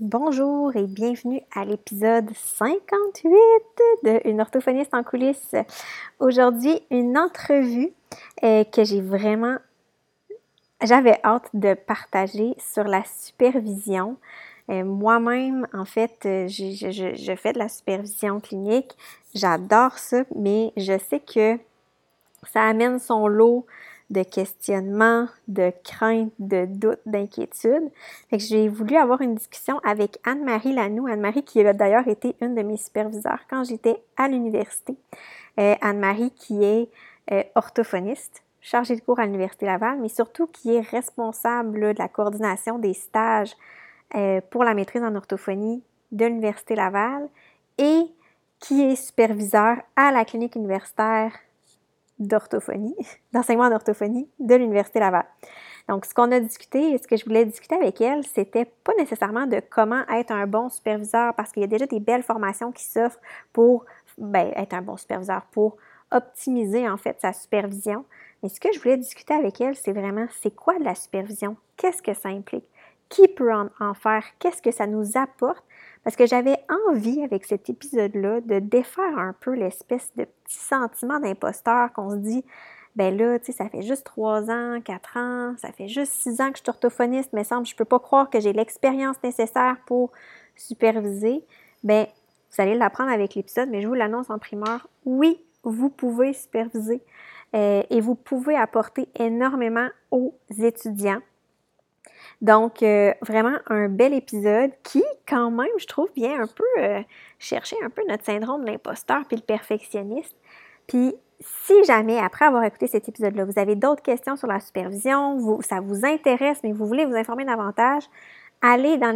Bonjour et bienvenue à l'épisode 58 de Une orthophoniste en coulisses. Aujourd'hui, une entrevue euh, que j'ai vraiment, j'avais hâte de partager sur la supervision. Euh, moi-même, en fait, euh, je, fais de la supervision clinique. J'adore ça, mais je sais que ça amène son lot de questionnements, de craintes, de doutes, d'inquiétudes. J'ai voulu avoir une discussion avec Anne-Marie Lanoux. Anne-Marie qui a d'ailleurs été une de mes superviseurs quand j'étais à l'université. Euh, Anne-Marie qui est euh, orthophoniste, chargée de cours à l'Université Laval, mais surtout qui est responsable de la coordination des stages euh, pour la maîtrise en orthophonie de l'Université Laval et qui est superviseur à la clinique universitaire d'orthophonie, d'enseignement d'orthophonie de l'Université Laval. Donc, ce qu'on a discuté et ce que je voulais discuter avec elle, c'était pas nécessairement de comment être un bon superviseur, parce qu'il y a déjà des belles formations qui s'offrent pour ben, être un bon superviseur, pour optimiser en fait sa supervision. Mais ce que je voulais discuter avec elle, c'est vraiment c'est quoi de la supervision? Qu'est-ce que ça implique? Qui peut en faire? Qu'est-ce que ça nous apporte? Parce que j'avais envie, avec cet épisode-là, de défaire un peu l'espèce de petit sentiment d'imposteur qu'on se dit, ben là, tu sais, ça fait juste trois ans, quatre ans, ça fait juste six ans que je suis orthophoniste, mais semble, je peux pas croire que j'ai l'expérience nécessaire pour superviser. Ben, vous allez l'apprendre avec l'épisode, mais je vous l'annonce en primeur. Oui, vous pouvez superviser euh, et vous pouvez apporter énormément aux étudiants. Donc, euh, vraiment un bel épisode qui, quand même, je trouve, vient un peu euh, chercher un peu notre syndrome de l'imposteur puis le perfectionniste. Puis, si jamais, après avoir écouté cet épisode-là, vous avez d'autres questions sur la supervision, ça vous intéresse, mais vous voulez vous informer davantage, allez dans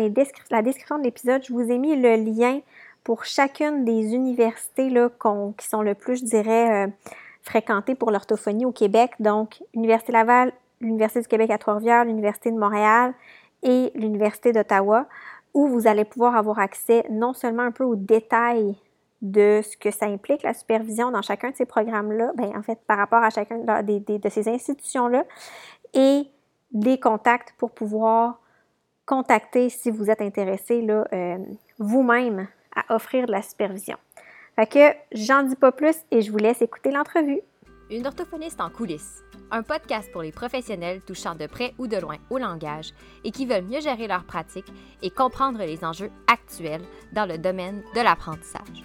la description de l'épisode. Je vous ai mis le lien pour chacune des universités là, qui sont le plus, je dirais, euh, fréquentées pour l'orthophonie au Québec. Donc, Université Laval, l'Université du Québec à Trois-Rivières, l'Université de Montréal et l'Université d'Ottawa, où vous allez pouvoir avoir accès non seulement un peu aux détails de ce que ça implique, la supervision dans chacun de ces programmes-là, bien, en fait, par rapport à chacun de, ces institutions-là, et des contacts pour pouvoir contacter si vous êtes intéressé là, euh, vous-même à offrir de la supervision. Fait que j'en dis pas plus et je vous laisse écouter l'entrevue. Une orthophoniste en coulisses un podcast pour les professionnels touchant de près ou de loin au langage et qui veulent mieux gérer leur pratique et comprendre les enjeux actuels dans le domaine de l'apprentissage.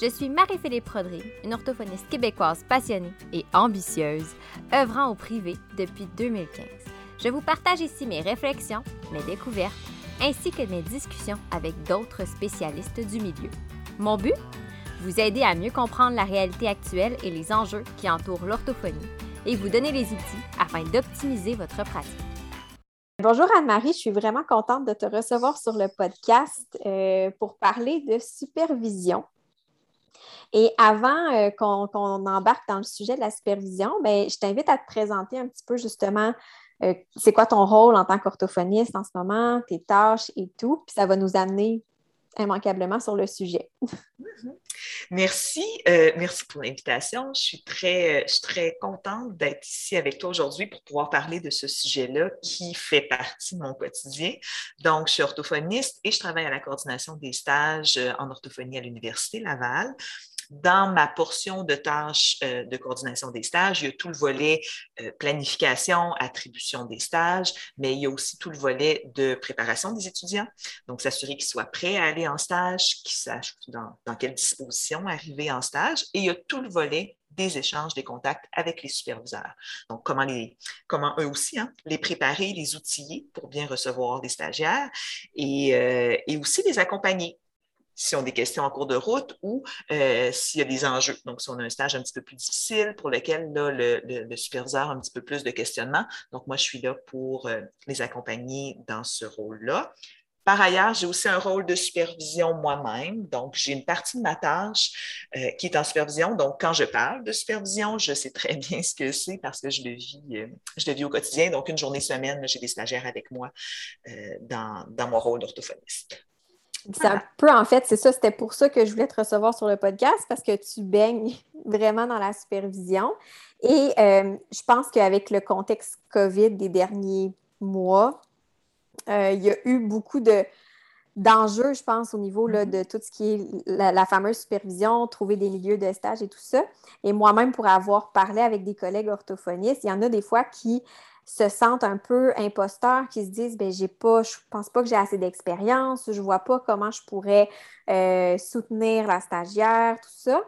Je suis Marie-Philippe Prodry, une orthophoniste québécoise passionnée et ambitieuse, œuvrant au privé depuis 2015. Je vous partage ici mes réflexions, mes découvertes, ainsi que mes discussions avec d'autres spécialistes du milieu. Mon but? Vous aider à mieux comprendre la réalité actuelle et les enjeux qui entourent l'orthophonie et vous donner les outils afin d'optimiser votre pratique. Bonjour Anne-Marie, je suis vraiment contente de te recevoir sur le podcast euh, pour parler de supervision. Et avant euh, qu'on embarque dans le sujet de la supervision, ben, je t'invite à te présenter un petit peu justement euh, c'est quoi ton rôle en tant qu'orthophoniste en ce moment, tes tâches et tout, puis ça va nous amener immanquablement sur le sujet. Merci, euh, merci pour l'invitation. Je suis très, je suis très contente d'être ici avec toi aujourd'hui pour pouvoir parler de ce sujet-là qui fait partie de mon quotidien. Donc, je suis orthophoniste et je travaille à la coordination des stages euh, en orthophonie à l'Université Laval. Dans ma portion de tâches euh, de coordination des stages, il y a tout le volet euh, planification, attribution des stages, mais il y a aussi tout le volet de préparation des étudiants. Donc, s'assurer qu'ils soient prêts à aller en stage, qu'ils sachent dans, dans quelle disposition arriver en stage. Et il y a tout le volet des échanges, des contacts avec les superviseurs. Donc, comment, les, comment eux aussi hein, les préparer, les outiller pour bien recevoir les stagiaires et, euh, et aussi les accompagner si on a des questions en cours de route ou euh, s'il y a des enjeux. Donc, si on a un stage un petit peu plus difficile pour lequel là, le, superviseur a un petit peu plus de questionnement. Donc, moi, je suis là pour euh, les accompagner dans ce rôle-là. Par ailleurs, j'ai aussi un rôle de supervision moi-même. Donc, j'ai une partie de ma tâche euh, qui est en supervision. Donc, quand je parle de supervision, je sais très bien ce que c'est parce que je le vis, je le vis au quotidien. Donc, une journée semaine, j'ai des stagiaires avec moi dans, dans mon rôle d'orthophoniste. C'est un peu, en fait, c'est ça, c'était pour ça que je voulais te recevoir sur le podcast parce que tu baignes vraiment dans la supervision. Et euh, je pense qu'avec le contexte COVID des derniers mois, euh, il y a eu beaucoup de, d'enjeux, je pense, au niveau là, mm-hmm. de tout ce qui est la, fameuse supervision, trouver des milieux de stage et tout ça. Et moi-même, pour avoir parlé avec des collègues orthophonistes, il y en a des fois qui se sentent un peu imposteurs, qui se disent ben j'ai pas, je pense pas que j'ai assez d'expérience, je vois pas comment je pourrais euh, soutenir la stagiaire, tout ça.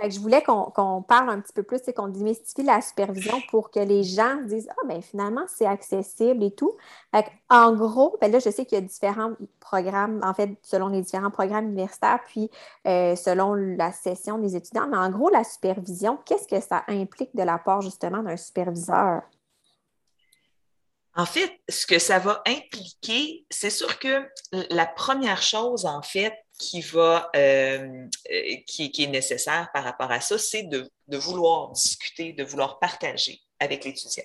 Fait que je voulais qu'on parle un petit peu plus et qu'on démystifie la supervision pour que les gens disent Ah ben finalement, c'est accessible et tout. Fait en gros, ben là, je sais qu'il y a différents programmes, en fait, selon les différents programmes universitaires, puis euh, selon la session des étudiants, mais en gros, la supervision, qu'est-ce que ça implique de la part justement d'un superviseur? En fait, ce que ça va impliquer, c'est sûr que la première chose, en fait, euh, euh, qui, est nécessaire par rapport à ça, c'est de, vouloir discuter, de vouloir partager avec l'étudiant.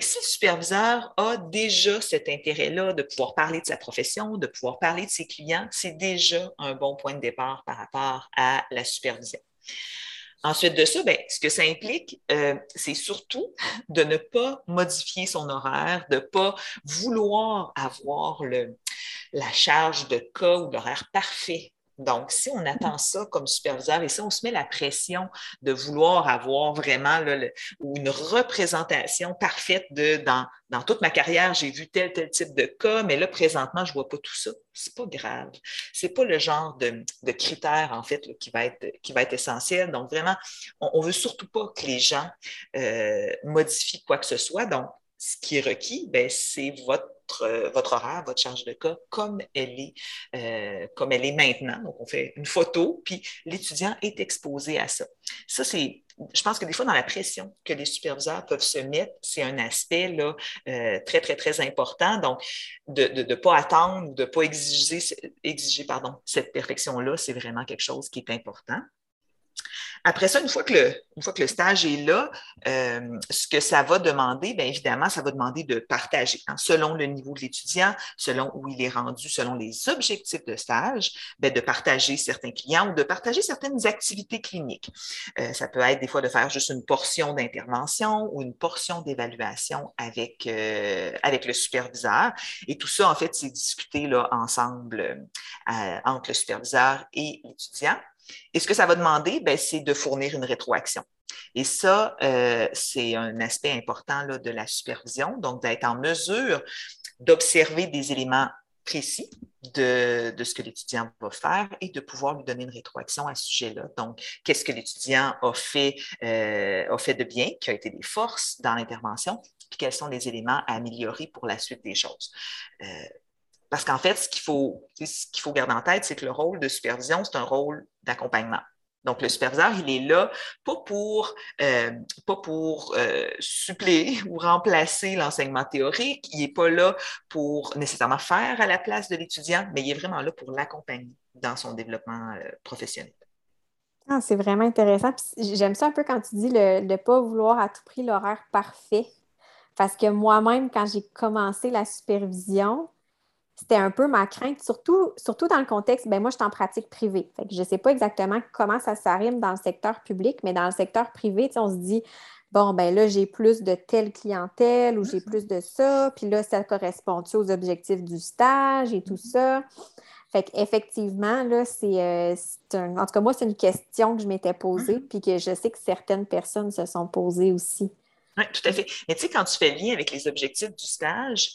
Si le superviseur a déjà cet intérêt-là de pouvoir parler de sa profession, de pouvoir parler de ses clients, c'est déjà un bon point de départ par rapport à la supervision. Ensuite de ça, ben, ce que ça implique, euh, c'est surtout de ne pas modifier son horaire, de ne pas vouloir avoir le, la charge de cas ou l'horaire parfait donc, si on attend ça comme superviseur et si on se met la pression de vouloir avoir vraiment une représentation parfaite de dans, toute ma carrière, j'ai vu tel, tel type de cas, mais là, présentement, je ne vois pas tout ça. C'est pas grave. C'est pas le genre de, critère, en fait, qui, va être, qui va être essentiel. Donc, vraiment, on ne veut surtout pas que les gens euh, modifient quoi que ce soit. Donc, ce qui est requis, ben, c'est votre euh, votre, horaire, votre charge de cas comme elle est, euh, comme elle est maintenant. Donc, on fait une photo, puis l'étudiant est exposé à ça. Ça, c'est, je pense que des fois, dans la pression que les superviseurs peuvent se mettre, c'est un aspect là, euh, très, très, très important. Donc, de ne pas attendre, de ne pas exiger, exiger pardon, cette perfection-là, c'est vraiment quelque chose qui est important. Après ça, une fois que le, une fois que le stage est là, euh, ce que ça va demander, bien évidemment, ça va demander de partager hein, selon le niveau de l'étudiant, selon où il est rendu, selon les objectifs de stage, bien, de partager certains clients ou de partager certaines activités cliniques. Euh, ça peut être des fois de faire juste une portion d'intervention ou une portion d'évaluation avec, euh, avec le superviseur. Et tout ça, en fait, c'est discuté là, ensemble entre le superviseur et l'étudiant. Et ce que ça va demander, ben, c'est de fournir une rétroaction. Et ça, euh, c'est un aspect important là, de la supervision, donc d'être en mesure d'observer des éléments précis de, ce que l'étudiant va faire et de pouvoir lui donner une rétroaction à ce sujet-là. Donc, qu'est-ce que l'étudiant a fait, euh, a fait de bien, qui a été des forces dans l'intervention, puis quels sont les éléments à améliorer pour la suite des choses. Euh, parce qu'en fait, ce qu'il faut, faut garder en tête, c'est que le rôle de supervision, c'est un rôle d'accompagnement. Donc, le superviseur, il est là pas pour, euh, pas pour euh, suppléer ou remplacer l'enseignement théorique. Il n'est pas là pour nécessairement faire à la place de l'étudiant, mais il est vraiment là pour l'accompagner dans son développement euh, professionnel. Ah, c'est vraiment intéressant. J'aime ça un peu quand tu dis de ne pas vouloir à tout prix l'horaire parfait. Parce que moi-même, quand j'ai commencé la supervision, c'était un peu ma crainte, surtout, surtout dans le contexte, ben moi, je suis en pratique privée. je ne sais pas exactement comment ça s'arrime dans le secteur public, mais dans le secteur privé, on se dit, bon, ben là, j'ai plus de telle clientèle ou j'ai mm-hmm. plus de ça, puis là, ça correspond aux objectifs du stage et tout mm-hmm. ça? Fait qu'effectivement, là, c'est, euh, un... En tout cas, moi, c'est une question que je m'étais posée, mm-hmm. puis que je sais que certaines personnes se sont posées aussi. Oui, tout à fait. Mais tu sais, quand tu fais lien avec les objectifs du stage,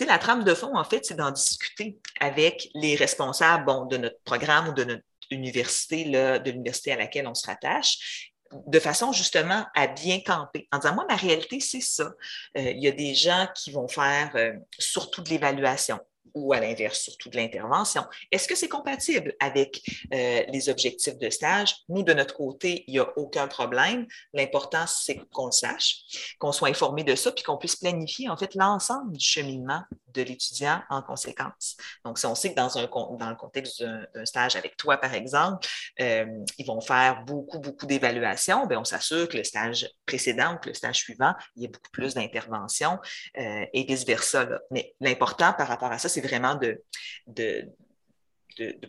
la trame de fond, en fait, c'est d'en discuter avec les responsables de notre programme ou de notre université, de l'université à laquelle on se rattache, de façon justement à bien camper, en disant, moi, ma réalité, c'est ça. Euh, il y a des gens qui vont faire euh, surtout de l'évaluation ou à l'inverse, surtout de l'intervention. Est-ce que c'est compatible avec euh, les objectifs de stage? Nous, de notre côté, il n'y a aucun problème. L'important, c'est qu'on le sache, qu'on soit informé de ça, puis qu'on puisse planifier en fait l'ensemble du cheminement de l'étudiant en conséquence. Donc, si on sait que dans, le contexte d'un stage avec toi, par exemple, euh, ils vont faire beaucoup, beaucoup d'évaluations, ben, on s'assure que le stage précédent ou que le stage suivant, il y a beaucoup plus d'interventions euh, et vice-versa. Mais l'important par rapport à ça, c'est vraiment de,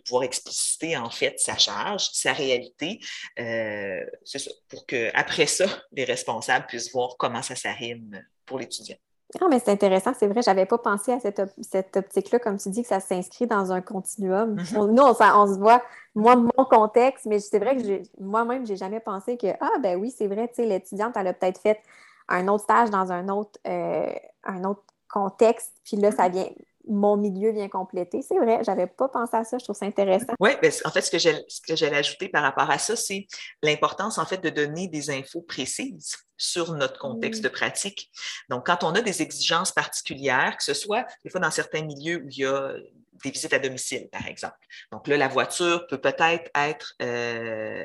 pouvoir expliciter en fait sa charge, sa réalité, euh, pour qu'après ça, les responsables puissent voir comment ça s'arrime pour l'étudiant. Ah, mais c'est intéressant, c'est vrai, j'avais pas pensé à cette, cette optique-là, comme tu dis, que ça s'inscrit dans un continuum. Mm-hmm. nous, on, se voit, moi, mon contexte, mais c'est vrai que moi-même, j'ai jamais pensé que, ah, ben oui, c'est vrai, tu sais, l'étudiante, elle a peut-être fait un autre stage dans un autre, euh, un autre contexte, puis là, ça mm-hmm. vient mon milieu vient compléter. C'est vrai, j'avais pas pensé à ça, je trouve ça intéressant. Oui, ben, en fait, ce que j'allais ajouter par rapport à ça, c'est l'importance, en fait, de donner des infos précises sur notre contexte de pratique. Donc, quand on a des exigences particulières, que ce soit des fois dans certains milieux où il y a des visites à domicile, par exemple. Donc là, la voiture peut peut-être être, euh,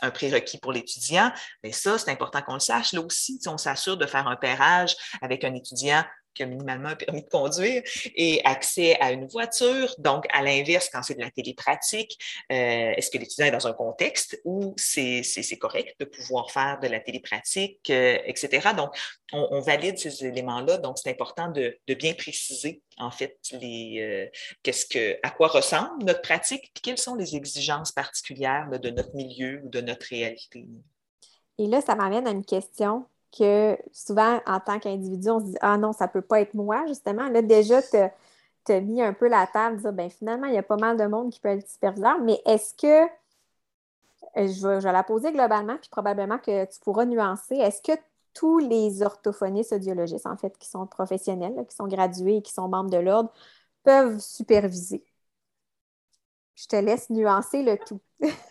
un prérequis pour l'étudiant, mais ça, c'est important qu'on le sache. Là aussi, on s'assure de faire un pairage avec un étudiant qui a minimalement un permis de conduire et accès à une voiture. Donc, à l'inverse, quand c'est de la télépratique, euh, est-ce que l'étudiant est dans un contexte où c'est correct de pouvoir faire de la télépratique, euh, etc. Donc, on, valide ces éléments-là. Donc, c'est important de, bien préciser, en fait, les, euh, qu'est-ce que, à quoi ressemble notre pratique, et quelles sont les exigences particulières de notre milieu ou de notre réalité. Et là, ça m'amène à une question que souvent, en tant qu'individu, on se dit Ah non, ça ne peut pas être moi, justement. Là, déjà, tu as mis un peu la table, dire ben finalement, il y a pas mal de monde qui peut être superviseur, mais est-ce que euh, je vais, la poser globalement, puis probablement que tu pourras nuancer. Est-ce que tous les orthophonistes audiologistes, en fait, qui sont professionnels, qui sont gradués et qui sont membres de l'ordre, peuvent superviser? Je te laisse nuancer le tout.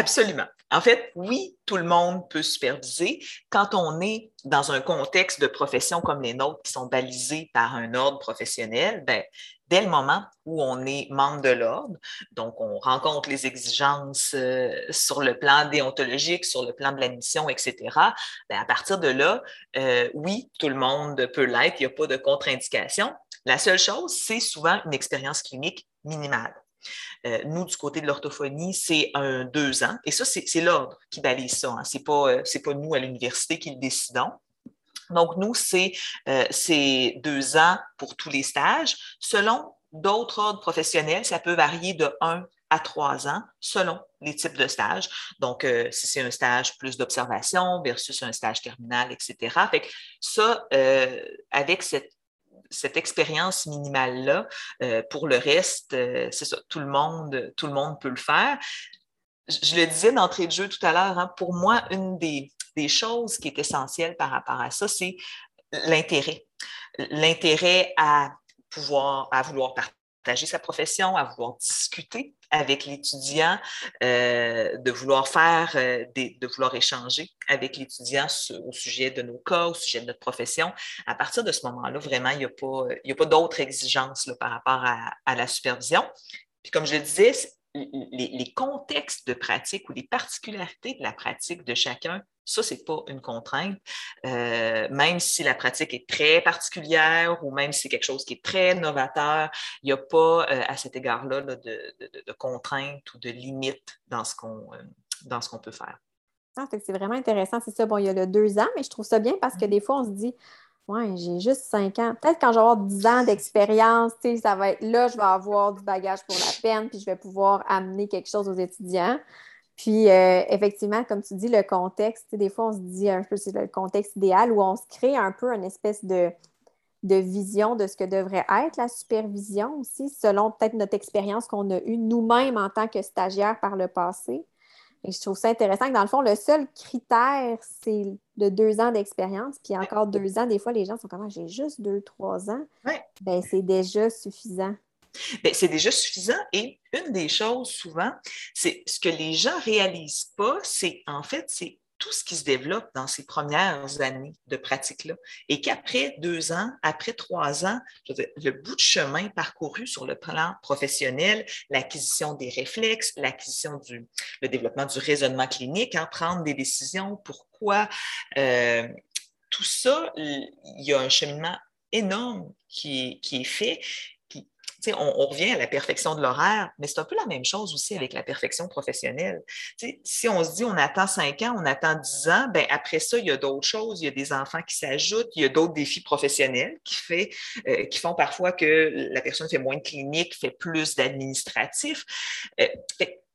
Absolument. En fait, oui, tout le monde peut superviser. Quand on est dans un contexte de profession comme les nôtres qui sont balisés par un ordre professionnel, ben, dès le moment où on est membre de l'ordre, donc on rencontre les exigences euh, sur le plan déontologique, sur le plan de la mission, etc., ben, à partir de là, euh, oui, tout le monde peut l'être, il n'y a pas de contre-indication. La seule chose, c'est souvent une expérience clinique minimale. Euh, nous, du côté de l'orthophonie, c'est un deux ans. Et ça, c'est l'ordre qui balise ça. Hein. Ce n'est pas, euh, pas nous à l'université qui le décidons. Donc, nous, euh, c'est deux ans pour tous les stages. Selon d'autres ordres professionnels, ça peut varier de un à trois ans selon les types de stages. Donc, si c'est un stage plus d'observation versus un stage terminal, etc. Fait ça, avec cette cette expérience minimale-là. Euh, pour le reste, euh, c'est ça, tout le, monde, tout le monde peut le faire. Je, le disais d'entrée de jeu tout à l'heure, hein, pour moi, une des, des, choses qui est essentielle par rapport à ça, c'est l'intérêt. L'intérêt à pouvoir, à vouloir partager sa profession, à vouloir discuter avec l'étudiant, euh, de vouloir faire, euh, de vouloir échanger avec l'étudiant au sujet de nos cas, au sujet de notre profession. À partir de ce moment-là, vraiment, il n'y a pas, pas d'autres exigences par rapport à, la supervision. Puis comme je le disais, les, contextes de pratique ou les particularités de la pratique de chacun, ça, ce n'est pas une contrainte. Euh, même si la pratique est très particulière ou même si c'est quelque chose qui est très novateur, il n'y a pas euh, à cet égard-là de, de, contraintes ou de limites dans ce qu'on euh, qu'on peut faire. Ah, c'est vraiment intéressant, c'est ça. Bon, il y a le deux ans, mais je trouve ça bien parce que mm-hmm. des fois, on se dit, Ouais, j'ai juste cinq ans. Peut-être quand je vais avoir 10 ans d'expérience, ça va être là, je vais avoir du bagage pour la peine, puis je vais pouvoir amener quelque chose aux étudiants. Puis, euh, effectivement, comme tu dis, le contexte, des fois, on se dit un peu, c'est le contexte idéal où on se crée un peu une espèce de, de vision de ce que devrait être la supervision aussi, selon peut-être notre expérience qu'on a eue nous-mêmes en tant que stagiaire par le passé. Et je trouve ça intéressant que dans le fond, le seul critère, c'est de deux ans d'expérience. Puis encore deux ans, des fois, les gens sont comme ah, j'ai juste deux, trois ans. Ben, c'est déjà suffisant. Ben, c'est déjà suffisant. Et une des choses, souvent, c'est ce que les gens ne réalisent pas, c'est en fait, c'est tout ce qui se développe dans ces premières années de pratique-là. Et qu'après deux ans, après trois ans, le bout de chemin parcouru sur le plan professionnel, l'acquisition des réflexes, l'acquisition du, développement du raisonnement clinique, hein, prendre des décisions, pourquoi, euh, tout ça, il y a un cheminement énorme qui est fait on, revient à la perfection de l'horaire, mais c'est un peu la même chose aussi avec la perfection professionnelle. si on se dit on attend cinq ans, on attend dix ans, ben après ça, il y a d'autres choses, il y a des enfants qui s'ajoutent, il y a d'autres défis professionnels qui, fait, euh, qui font parfois que la personne fait moins de clinique, fait plus d'administratif. Euh,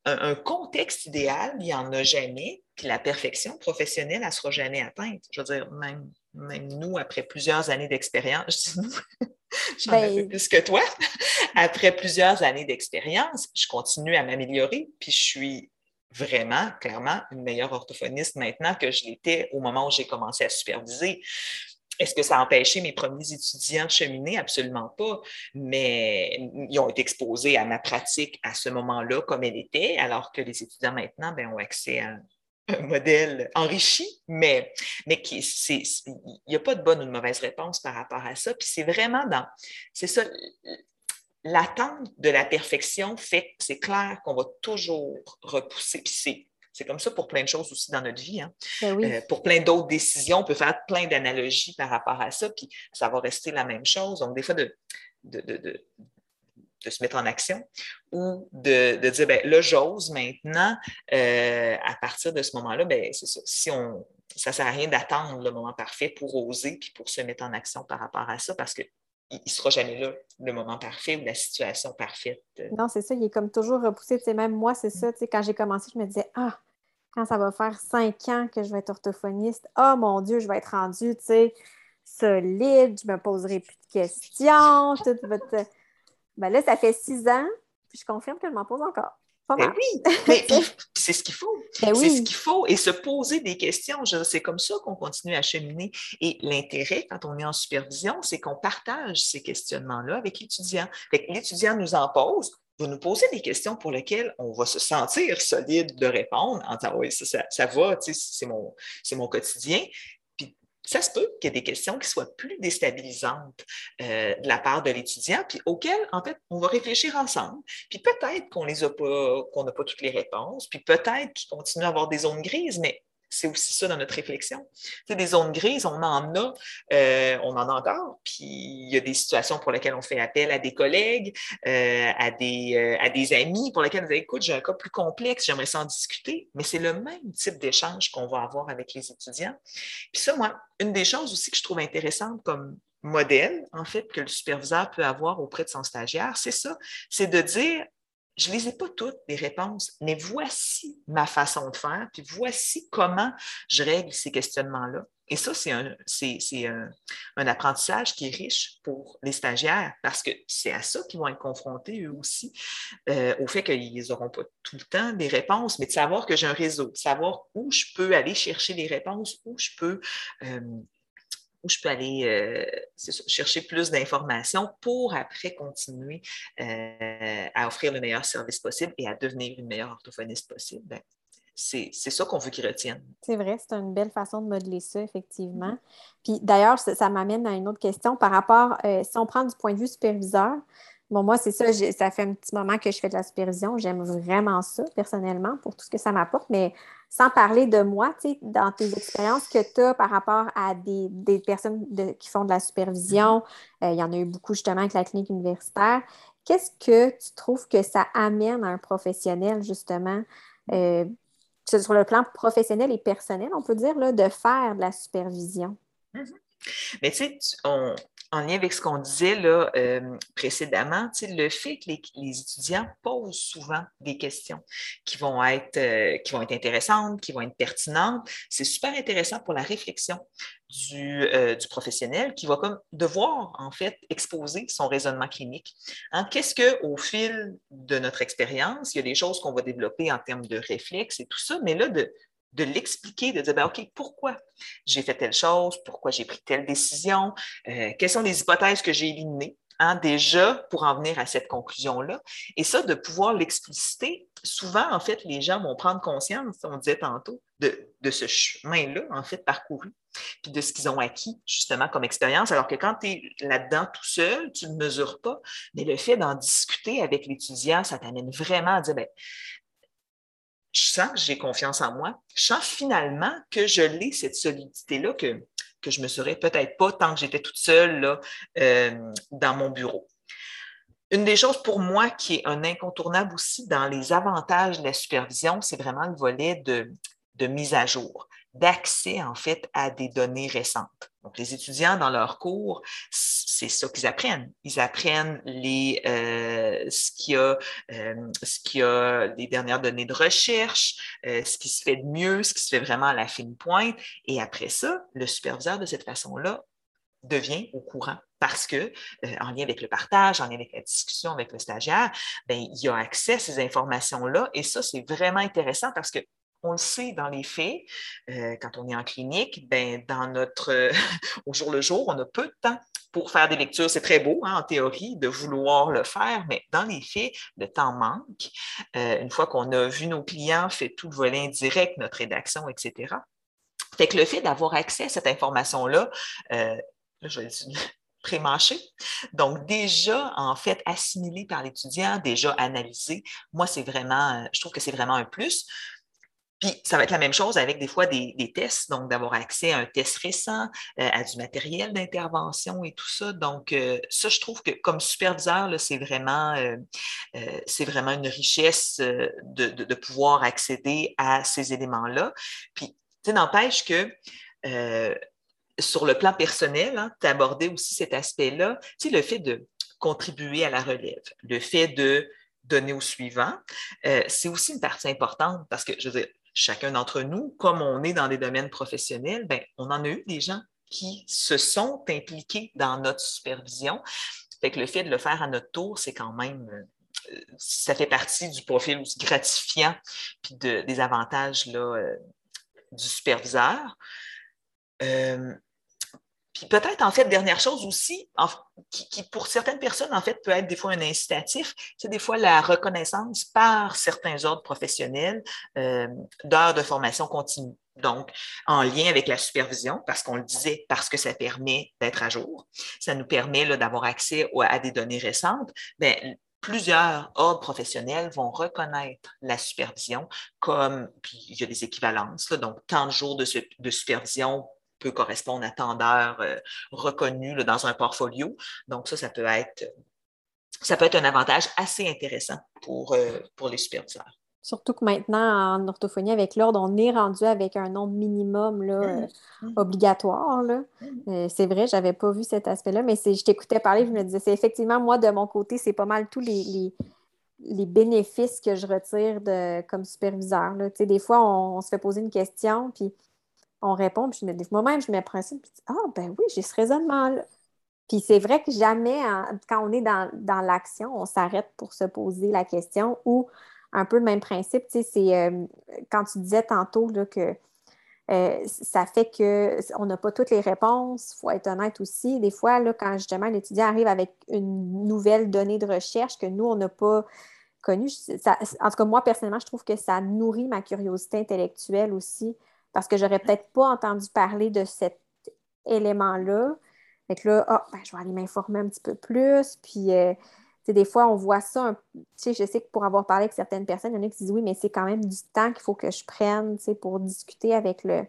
un, contexte idéal, il n'y en a jamais, puis la perfection professionnelle, elle ne sera jamais atteinte. Je veux dire, même même nous, après plusieurs années d'expérience, j'en ai ben plus que toi, après plusieurs années d'expérience, je continue à m'améliorer, puis je suis vraiment, clairement, une meilleure orthophoniste maintenant que je l'étais au moment où j'ai commencé à superviser. Est-ce que ça a empêché mes premiers étudiants de cheminer? Absolument pas. Mais ils ont été exposés à ma pratique à ce moment-là comme elle était, alors que les étudiants maintenant ben, ont accès à un modèle enrichi, mais, mais il n'y a pas de bonne ou de mauvaise réponse par rapport à ça. Puis c'est vraiment dans, c'est ça, l'attente de la perfection fait que c'est clair qu'on va toujours repousser. Puis c'est c'est comme ça pour plein de choses aussi dans notre vie. Hein. Ben euh, pour plein d'autres décisions, on peut faire plein d'analogies par rapport à ça, puis ça va rester la même chose. Donc, des fois, de, de, de, de se mettre en action ou de, dire, ben, là, j'ose maintenant, euh, à partir de ce moment-là, ben, c'est ça. Si on, ça ne sert à rien d'attendre le moment parfait pour oser puis pour se mettre en action par rapport à ça parce que il ne sera jamais là, le moment parfait ou la situation parfaite. Non, c'est ça, il est comme toujours repoussé. Tu sais, même moi, c'est ça. Tu sais, quand j'ai commencé, je me disais, ah, quand ça va faire cinq ans que je vais être orthophoniste, oh mon Dieu, je vais être rendue, tu sais, solide, je me poserai plus de questions. Tout ben là, ça fait six ans, puis je confirme que je m'en pose encore. Pas ben oui, c'est ce qu'il faut. Ben c'est ce qu'il faut. Et se poser des questions. C'est comme ça qu'on continue à cheminer. Et l'intérêt, quand on est en supervision, c'est qu'on partage ces questionnements-là avec l'étudiant. L'étudiant nous en pose, vous nous posez des questions pour lesquelles on va se sentir solide de répondre en disant oui, ça, ça, va, c'est mon, mon quotidien. Puis ça se peut qu'il y ait des questions qui soient plus déstabilisantes euh, de la part de l'étudiant, puis auxquelles, en fait, on va réfléchir ensemble. Puis peut-être qu'on les a pas, qu'on n'a pas toutes les réponses, puis peut-être qu'il continue à avoir des zones grises, mais c'est aussi ça dans notre réflexion. C'est des zones grises, on en a, euh, on en a encore, puis il y a des situations pour lesquelles on fait appel à des collègues, euh, à, des, euh, à des amis pour lesquels on dit écoute, j'ai un cas plus complexe, j'aimerais s'en discuter, mais c'est le même type d'échange qu'on va avoir avec les étudiants. Puis ça, moi, une des choses aussi que je trouve intéressante comme modèle, en fait, que le superviseur peut avoir auprès de son stagiaire, c'est ça, c'est de dire je ne les ai pas toutes, les réponses, mais voici ma façon de faire, puis voici comment je règle ces questionnements-là. Et ça, c'est un, un, apprentissage qui est riche pour les stagiaires parce que c'est à ça qu'ils vont être confrontés eux aussi, euh, au fait qu'ils n'auront pas tout le temps des réponses, mais de savoir que j'ai un réseau, de savoir où je peux aller chercher les réponses, où je peux euh, où je peux aller euh, chercher plus d'informations pour après continuer euh, à offrir le meilleur service possible et à devenir une meilleure orthophoniste possible. Ben, c'est ça qu'on veut qu'ils retiennent. C'est vrai, c'est une belle façon de modeler ça, effectivement. Mm-hmm. Puis d'ailleurs, ça, m'amène à une autre question par rapport, euh, si on prend du point de vue superviseur, Bon, moi, c'est ça, ça fait un petit moment que je fais de la supervision. J'aime vraiment ça, personnellement, pour tout ce que ça m'apporte. Mais sans parler de moi, tu sais, dans tes expériences que tu as par rapport à des, personnes qui font de la supervision, euh, il y en a eu beaucoup justement avec la clinique universitaire. Qu'est-ce que tu trouves que ça amène à un professionnel, justement, euh, sur le plan professionnel et personnel, on peut dire, là, de faire de la supervision? Mm-hmm. Mais tu sais, on, en lien avec ce qu'on disait là, euh, précédemment, le fait que les, étudiants posent souvent des questions qui vont, être, euh, qui vont être intéressantes, qui vont être pertinentes, c'est super intéressant pour la réflexion du, euh, du, professionnel qui va comme devoir en fait exposer son raisonnement clinique. Hein, qu'est-ce que au fil de notre expérience, il y a des choses qu'on va développer en termes de réflexes et tout ça, mais là, de, de l'expliquer, de dire, ben, OK, pourquoi j'ai fait telle chose, pourquoi j'ai pris telle décision, euh, quelles sont les hypothèses que j'ai éliminées hein, déjà pour en venir à cette conclusion-là? Et ça, de pouvoir l'expliciter, souvent, en fait, les gens vont prendre conscience, on disait tantôt, de, ce chemin-là, en fait, parcouru, puis de ce qu'ils ont acquis, justement, comme expérience, alors que quand tu es là-dedans tout seul, tu ne mesures pas, mais le fait d'en discuter avec l'étudiant, ça t'amène vraiment à dire, ben, je sens que j'ai confiance en moi. Je sens finalement que je l'ai, cette solidité-là, que, que je ne me serais peut-être pas tant que j'étais toute seule euh, dans mon bureau. Une des choses pour moi qui est un incontournable aussi dans les avantages de la supervision, c'est vraiment le volet de mise à jour, d'accès en fait à des données récentes. Donc, les étudiants, dans leur cours, c'est ça qu'ils apprennent. Ils apprennent les, euh, ce qu'il y a, euh, ce qu'il y a, les dernières données de recherche, euh, ce qui se fait de mieux, ce qui se fait vraiment à la fine pointe. Et après ça, le superviseur, de cette façon-là, devient au courant parce que, en lien avec le partage, en lien avec la discussion avec le stagiaire, ben, il a accès à ces informations-là. Et ça, c'est vraiment intéressant parce que on le sait dans les faits, euh, quand on est en clinique, ben, dans notre, au jour le jour, on a peu de temps pour faire des lectures. C'est très beau hein, en théorie de vouloir le faire, mais dans les faits, le temps manque. Euh, une fois qu'on a vu nos clients, fait tout le volet indirect, notre rédaction, etc. Fait que le fait d'avoir accès à cette information-là, euh, je vais pré-mâché. Donc, déjà, en fait, assimilé par l'étudiant, déjà analysé, moi, c'est vraiment, je trouve que c'est vraiment un plus. Puis, ça va être la même chose avec des fois des, tests, donc d'avoir accès à un test récent, euh, à du matériel d'intervention et tout ça. Donc, euh, ça, je trouve que comme superviseur, c'est vraiment, euh, vraiment une richesse de, pouvoir accéder à ces éléments-là. Puis, tu n'empêche que sur le plan personnel, hein, tu as abordé aussi cet aspect-là, tu le fait de contribuer à la relève, le fait de donner au suivant, c'est aussi une partie importante parce que, je veux dire, chacun d'entre nous, comme on est dans des domaines professionnels, ben, on en a eu des gens qui se sont impliqués dans notre supervision. Fait que le fait de le faire à notre tour, c'est quand même, euh, ça fait partie du profil gratifiant puis des avantages là, euh, du superviseur. Euh, puis peut-être, en fait, dernière chose aussi, qui, pour certaines personnes, en fait, peut être des fois un incitatif, c'est des fois la reconnaissance par certains ordres professionnels euh, d'heures de formation continue. Donc, en lien avec la supervision, parce qu'on le disait, parce que ça permet d'être à jour, ça nous permet d'avoir accès à des données récentes, bien, plusieurs ordres professionnels vont reconnaître la supervision comme, puis il y a des équivalences, donc tant de jours de supervision peut correspondre à tant d'heures euh, reconnues dans un portfolio. Donc, ça, ça peut être, ça peut être un avantage assez intéressant pour, euh, pour les superviseurs. Surtout que maintenant, en orthophonie, avec l'ordre, on est rendu avec un nombre minimum là, mmh. Euh, mmh. obligatoire. Mmh. c'est vrai, je n'avais pas vu cet aspect-là, mais je t'écoutais parler, je me disais, c'est effectivement, moi, de mon côté, c'est pas mal tous les, les, bénéfices que je retire de, comme superviseur. Là. Des fois, on, on, se fait poser une question, puis on répond, puis moi-même, je me principe, puis ah, ben oui, j'ai ce raisonnement-là. Puis c'est vrai que jamais, quand on est dans, l'action, on s'arrête pour se poser la question ou un peu le même principe, tu sais, c'est euh, quand tu disais tantôt là, que euh, ça fait qu'on n'a pas toutes les réponses, il faut être honnête aussi. Des fois, là, quand justement l'étudiant arrive avec une nouvelle donnée de recherche que nous, on n'a pas connue, en tout cas, moi, personnellement, je trouve que ça nourrit ma curiosité intellectuelle aussi parce que j'aurais peut-être pas entendu parler de cet élément-là. Fait que là, ah, ben, je vais aller m'informer un petit peu plus. Puis, euh, des fois, on voit ça. Tu sais, je sais que pour avoir parlé avec certaines personnes, il y en a qui disent oui, mais c'est quand même du temps qu'il faut que je prenne, tu sais, pour discuter avec le,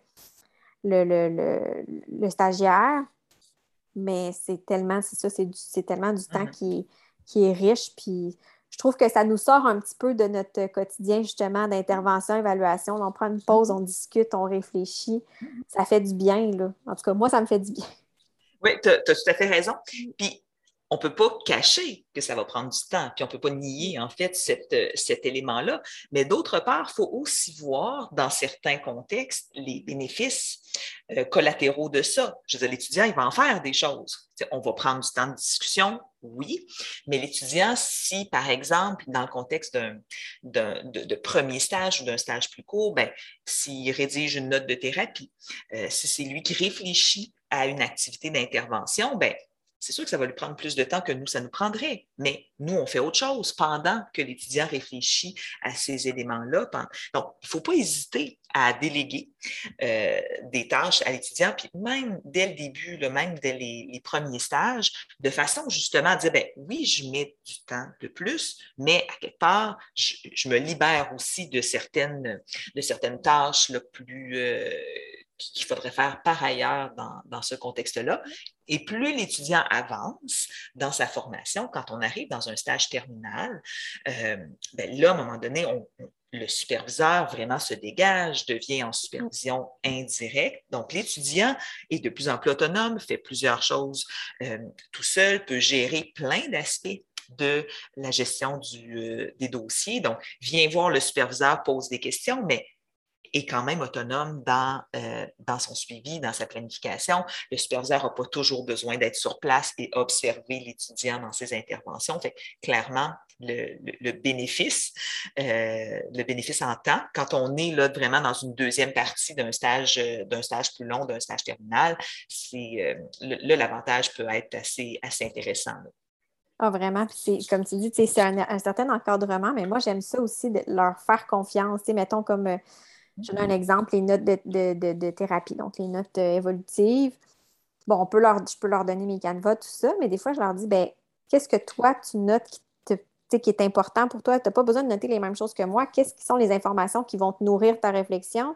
le, stagiaire. Mais c'est tellement, c'est ça, c'est tellement du temps mm-hmm. qui, qui est riche. Puis, je trouve que ça nous sort un petit peu de notre quotidien, justement, d'intervention, évaluation. On prend une pause, on discute, on réfléchit. Ça fait du bien, là. En tout cas, moi, ça me fait du bien. Oui, tu as, tout à fait raison. Puis, on peut pas cacher que ça va prendre du temps, puis on peut pas nier en fait euh, cet élément-là. Mais d'autre part, il faut aussi voir dans certains contextes les bénéfices euh, collatéraux de ça. Je veux dire, l'étudiant, il va en faire des choses. on va prendre du temps de discussion, oui, mais l'étudiant, si par exemple, dans le contexte d'un, de, premier stage ou d'un stage plus court, ben, s'il rédige une note de thérapie, euh, si c'est lui qui réfléchit à une activité d'intervention, ben, c'est sûr que ça va lui prendre plus de temps que nous, ça nous prendrait. Mais nous, on fait autre chose pendant que l'étudiant réfléchit à ces éléments-là. Donc, il ne faut pas hésiter à déléguer euh, des tâches à l'étudiant, puis même dès le début, même dès les, premiers stages, de façon justement à dire, ben oui, je mets du temps de plus, mais à quelque part, je, me libère aussi de certaines, de certaines tâches plus... Euh, qu'il faudrait faire par ailleurs dans, ce contexte-là. Et plus l'étudiant avance dans sa formation, quand on arrive dans un stage terminal, euh, ben là, à un moment donné, le superviseur vraiment se dégage, devient en supervision indirecte. Donc, l'étudiant est de plus en plus autonome, fait plusieurs choses euh, tout seul, peut gérer plein d'aspects de la gestion euh, des dossiers. Donc, vient voir le superviseur, pose des questions, mais est quand même autonome dans, euh, dans son suivi, dans sa planification. Le superviseur n'a pas toujours besoin d'être sur place et observer l'étudiant dans ses interventions. Fait clairement, le, bénéfice, euh, le bénéfice en temps, quand on est là vraiment dans une deuxième partie d'un stage, d'un stage plus long, d'un stage terminal, c'est, là, l'avantage peut être assez, assez intéressant. Ah, vraiment. c'est, comme tu dis, c'est un, certain encadrement, mais moi, j'aime ça aussi de leur faire confiance. mettons comme, euh, je donne un exemple, les notes de, thérapie, donc les notes euh, évolutives. Bon, on peut leur, je peux leur donner mes canevas, tout ça, mais des fois, je leur dis, ben qu'est-ce que toi, tu notes qui, qui est important pour toi? Tu n'as pas besoin de noter les mêmes choses que moi. Qu'est-ce qui sont les informations qui vont te nourrir ta réflexion?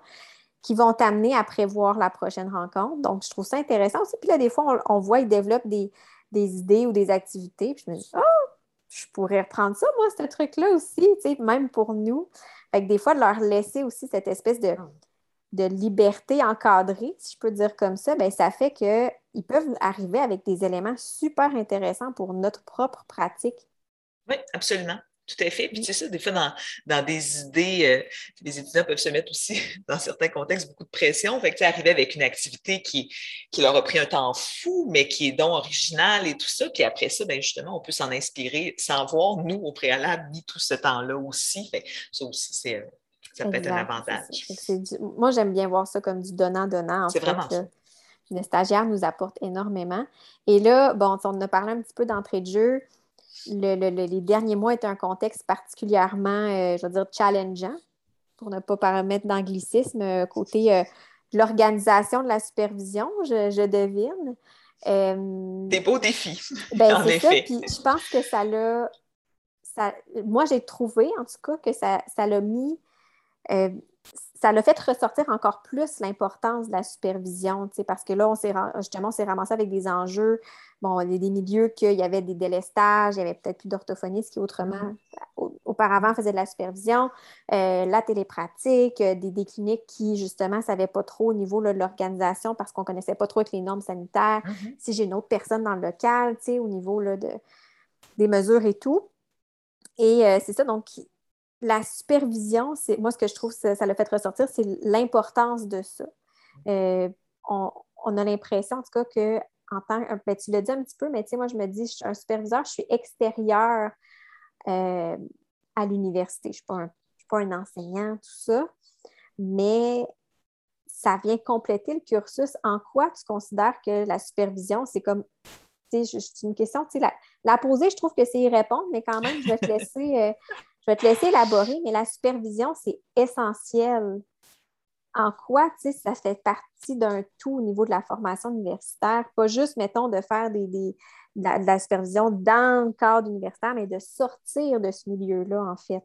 qui vont t'amener à prévoir la prochaine rencontre? Donc, je trouve ça intéressant aussi. Puis là, des fois, on, on voit, ils développent des, des idées ou des activités. Puis je me dis, oh, je pourrais reprendre ça, moi, ce truc-là aussi, même pour nous. Fait que des fois, de leur laisser aussi cette espèce de, de liberté encadrée, si je peux dire comme ça, bien, ça fait qu'ils peuvent arriver avec des éléments super intéressants pour notre propre pratique. Oui, absolument. Tout à fait. Puis, c'est ça, des fois, dans, des idées, euh, les étudiants peuvent se mettre aussi, dans certains contextes, beaucoup de pression. Fait que, tu arriver avec une activité qui, qui leur a pris un temps fou, mais qui est donc originale et tout ça. Puis après ça, bien, justement, on peut s'en inspirer sans voir, nous, au préalable, mis tout ce temps-là aussi. Fait ça aussi, c'est, euh, ça peut être un avantage. Moi, j'aime bien voir ça comme du donnant-donnant. C'est vraiment ça. Le stagiaire nous apporte énormément. Et là, bon, on a parlé un petit peu d'entrée de jeu les derniers mois étaient un contexte particulièrement, euh, je veux dire, challengeant, pour ne pas mettre d'anglicisme, euh, côté euh, de l'organisation de la supervision, je, devine. Des beaux défis. Ben, en effet. Puis je pense que ça l'a. moi, j'ai trouvé, en tout cas, que ça l'a mis ça l'a fait ressortir encore plus l'importance de la supervision, parce que là, on s'est justement, on s'est ramassé avec des enjeux, bon, des, des milieux qu'il y avait des délestages, il y avait peut-être plus d'orthophonistes qui autrement, auparavant, faisaient de la supervision, euh, la télépratique, euh, des, cliniques qui, justement, ne savaient pas trop au niveau de l'organisation parce qu'on ne connaissait pas trop avec les normes sanitaires, mm-hmm. si j'ai une autre personne dans le local, au niveau de, des mesures et tout. Et euh, c'est ça, donc, la supervision, c'est moi ce que je trouve ça, ça l'a fait ressortir, c'est l'importance de ça. Euh, on, a l'impression, en tout cas, que ben, tu l'as dit un petit peu, mais tu sais, moi je me dis, je suis un superviseur, je suis extérieur euh, à l'université. Je ne suis, pas un enseignant, tout ça, mais ça vient compléter le cursus. En quoi tu considères que la supervision, c'est comme c'est une question, tu la, la, poser, je trouve que c'est y répondre, mais quand même, je vais te laisser, euh, je vais te laisser élaborer, mais la supervision, c'est essentiel. En quoi, ça fait partie d'un tout au niveau de la formation universitaire, pas juste, mettons, de faire de, la, supervision dans le cadre universitaire, mais de sortir de ce milieu-là, en fait.